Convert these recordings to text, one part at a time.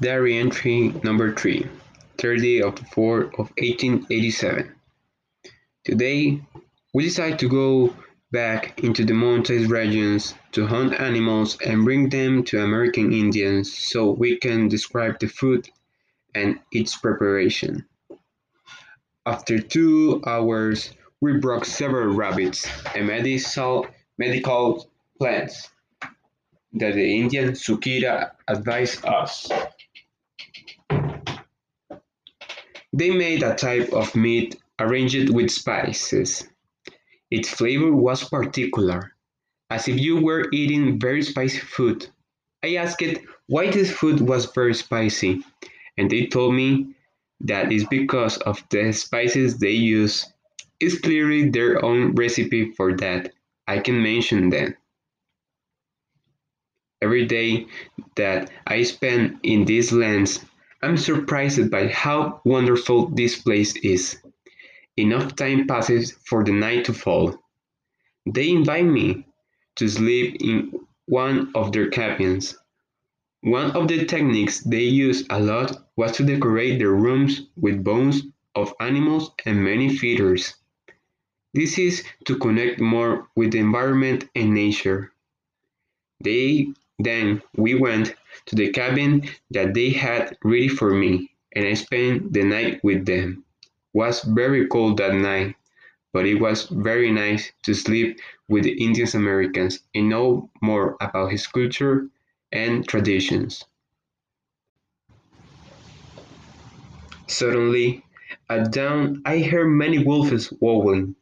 Diary entry number 3, 30 of the 4th of 1887. Today, we decide to go back into the mountainous regions to hunt animals and bring them to American Indians so we can describe the food and its preparation. After two hours, we broke several rabbits and medical, medical plants that the Indian Sukira advised us. They made a type of meat arranged with spices. Its flavor was particular, as if you were eating very spicy food. I asked why this food was very spicy, and they told me that is because of the spices they use. It's clearly their own recipe for that. I can mention them. Every day that I spend in these lands, I'm surprised by how wonderful this place is. Enough time passes for the night to fall. They invite me to sleep in one of their cabins. One of the techniques they used a lot was to decorate their rooms with bones of animals and many feeders. This is to connect more with the environment and nature. They then we went to the cabin that they had ready for me, and I spent the night with them. It was very cold that night, but it was very nice to sleep with the Indian Americans and know more about his culture and traditions. Suddenly, at dawn, I heard many wolves howling,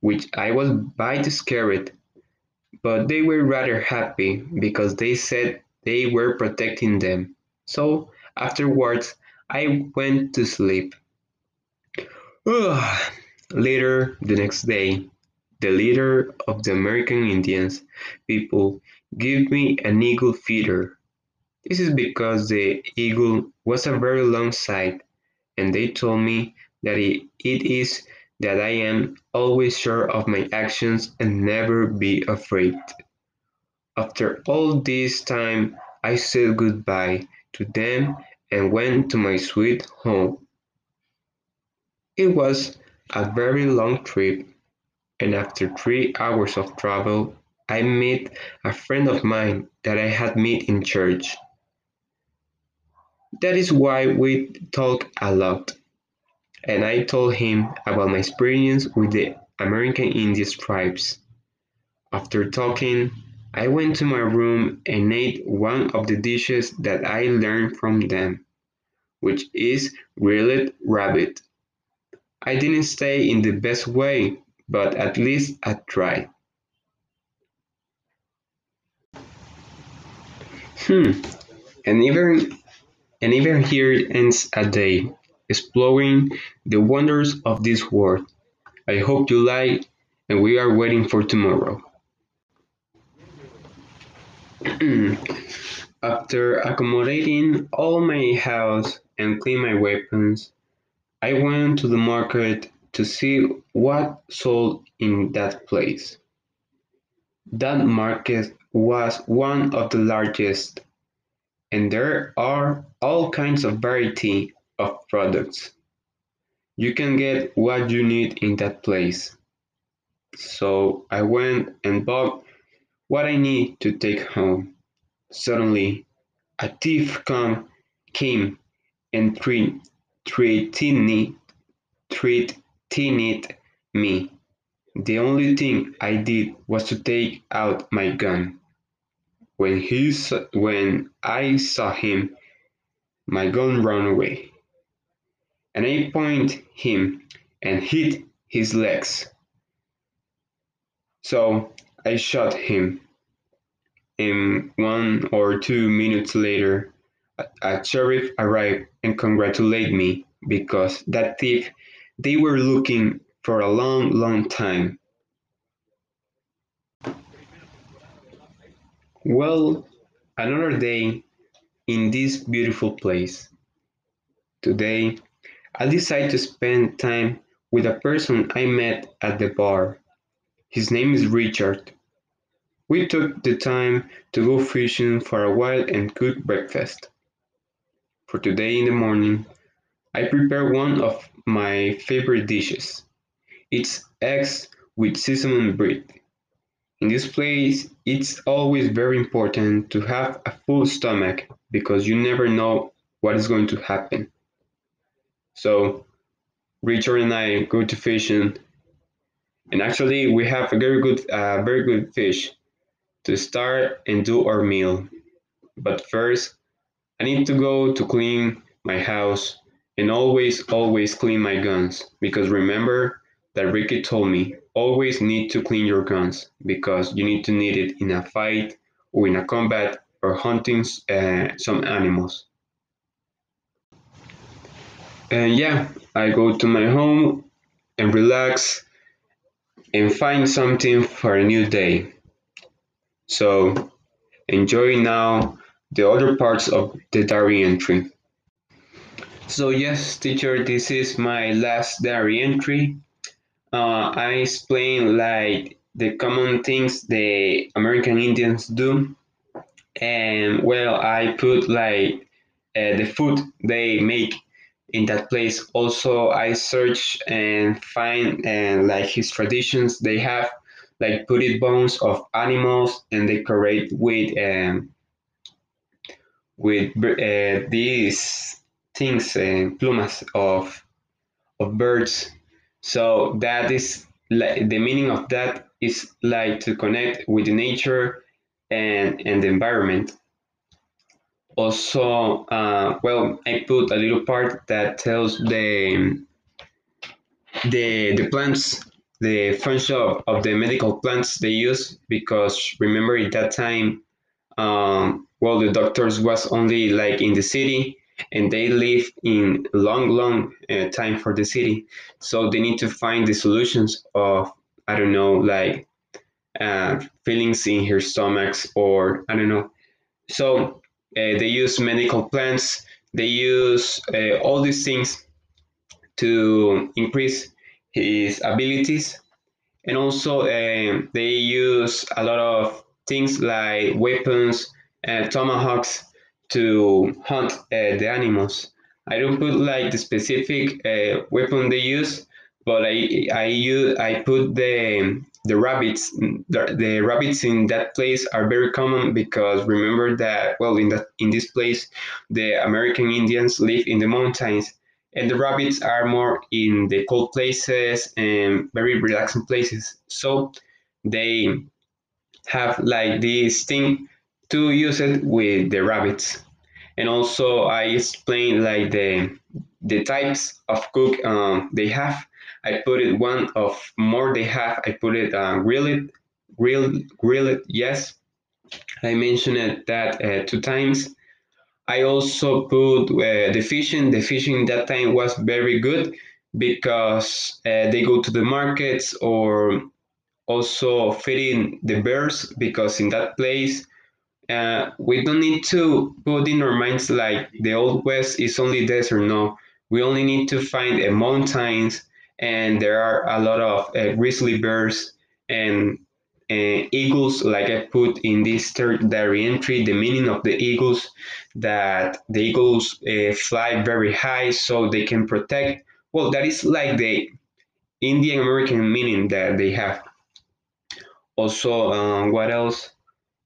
which I was bit scared but they were rather happy because they said they were protecting them. So afterwards, I went to sleep. Later the next day, the leader of the American Indians people gave me an eagle feeder. This is because the eagle was a very long sight, and they told me that it, it is that I am always sure of my actions and never be afraid. After all this time, I said goodbye to them and went to my sweet home. It was a very long trip, and after three hours of travel, I met a friend of mine that I had met in church. That is why we talk a lot and I told him about my experience with the American Indian tribes. After talking, I went to my room and ate one of the dishes that I learned from them, which is grilled rabbit. I didn't stay in the best way, but at least I tried. Hmm, and even and even here ends a day exploring the wonders of this world. I hope you like, and we are waiting for tomorrow. After accommodating all my house and clean my weapons, I went to the market to see what sold in that place. That market was one of the largest, and there are all kinds of variety of products. You can get what you need in that place. So I went and bought what I need to take home. Suddenly, a thief come, came and threatened, me. The only thing I did was to take out my gun. When he when I saw him, my gun ran away and I point him and hit his legs. So I shot him. And one or two minutes later, a sheriff arrived and congratulated me because that thief they were looking for a long, long time. Well, another day in this beautiful place. Today I decided to spend time with a person I met at the bar. His name is Richard. we took the time to go fishing for a while and cook breakfast. For today in the morning, I prepare one of my favorite dishes. It's eggs with sesame bread. In this place, it's always very important to have a full stomach because you never know what is going to happen. So, Richard and I go to fishing, and actually, we have a very good, uh, very good fish to start and do our meal. But first, I need to go to clean my house and always, always clean my guns because remember that Ricky told me always need to clean your guns because you need to need it in a fight or in a combat or hunting uh, some animals. And yeah, I go to my home and relax and find something for a new day. So enjoy now the other parts of the diary entry. So yes, teacher, this is my last diary entry. Uh, I explain like the common things the American Indians do, and well, I put like uh, the food they make in that place. Also, I search and find and like his traditions. They have like putted bones of animals and decorate with um, with uh, these things and plumas of of birds. So that is like the meaning of that is like to connect with nature and and the environment. Also, uh, well, I put a little part that tells the the the plants the function of, of the medical plants they use because remember at that time um, well the doctors was only like in the city and they live in long long uh, time for the city. So they need to find the solutions of i don't know like uh, feelings in her stomachs or i don't know. So they use medical plants they use uh, all these things to increase his abilities and also um, they use a lot of things like weapons and tomahawks to hunt uh, the animals. I don't put like the specific uh, weapon they use, but I I use I put the the rabbits. The, the rabbits in that place are very common because remember that well in that in this place the American Indians live in the mountains and the rabbits are more in the cold places and very relaxing places. So they have like this thing to use it with the rabbits and also I explain like the the types of cook um, they have. I put it one of more they have. I put it uh, grilled, grilled, grilled. Yes, I mentioned it that uh, two times. I also put uh, the fishing. The fishing that time was very good because uh, they go to the markets or also feeding the bears because in that place uh, we don't need to put in our minds like the old west is only desert no we only need to find uh, mountains and there are a lot of uh, grizzly bears and uh, eagles like i put in this third diary entry the meaning of the eagles that the eagles uh, fly very high so they can protect well that is like the indian american meaning that they have. Also um, what else?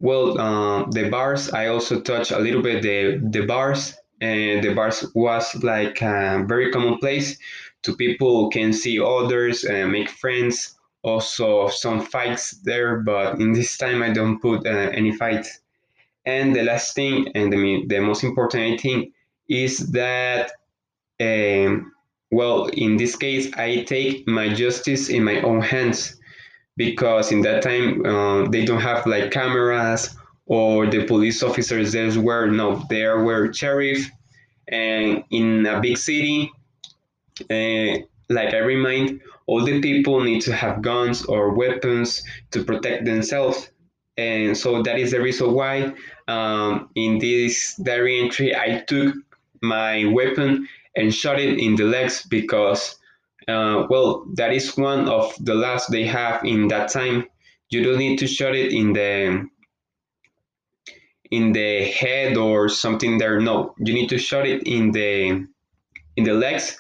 Well, uh, the bars, I also touched a little bit the, the bars, and the bars was like very common place to people can see others and make friends. Also, some fights there, but in this time I don't put uh, any fights. And the last thing, and the, the most important thing, is that, um, well, in this case, I take my justice in my own hands because in that time uh, they don't have like cameras or the police officers there were no there were sheriff and in a big city uh, like i remind all the people need to have guns or weapons to protect themselves. And so that is the reason why um, in this diary entry i took my weapon and shot it in the legs because uh, well, that is one of the last they have in that time. you don't need to shot it in the in the head or something there. No you need to shot it in the in the legs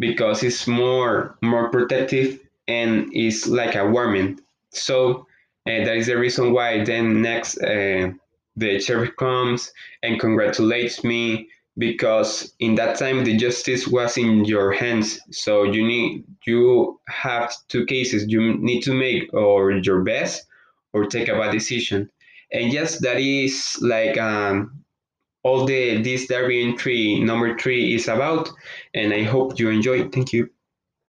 because it's more more protective and it's like a warming. So uh, that is the reason why then next uh, the sheriff comes and congratulates me because in that time the justice was in your hands. So you need you have two cases. You need to make or your best or take a bad decision. And yes that is like um, all the this Darien tree number three is about and i hope you enjoy. Thank you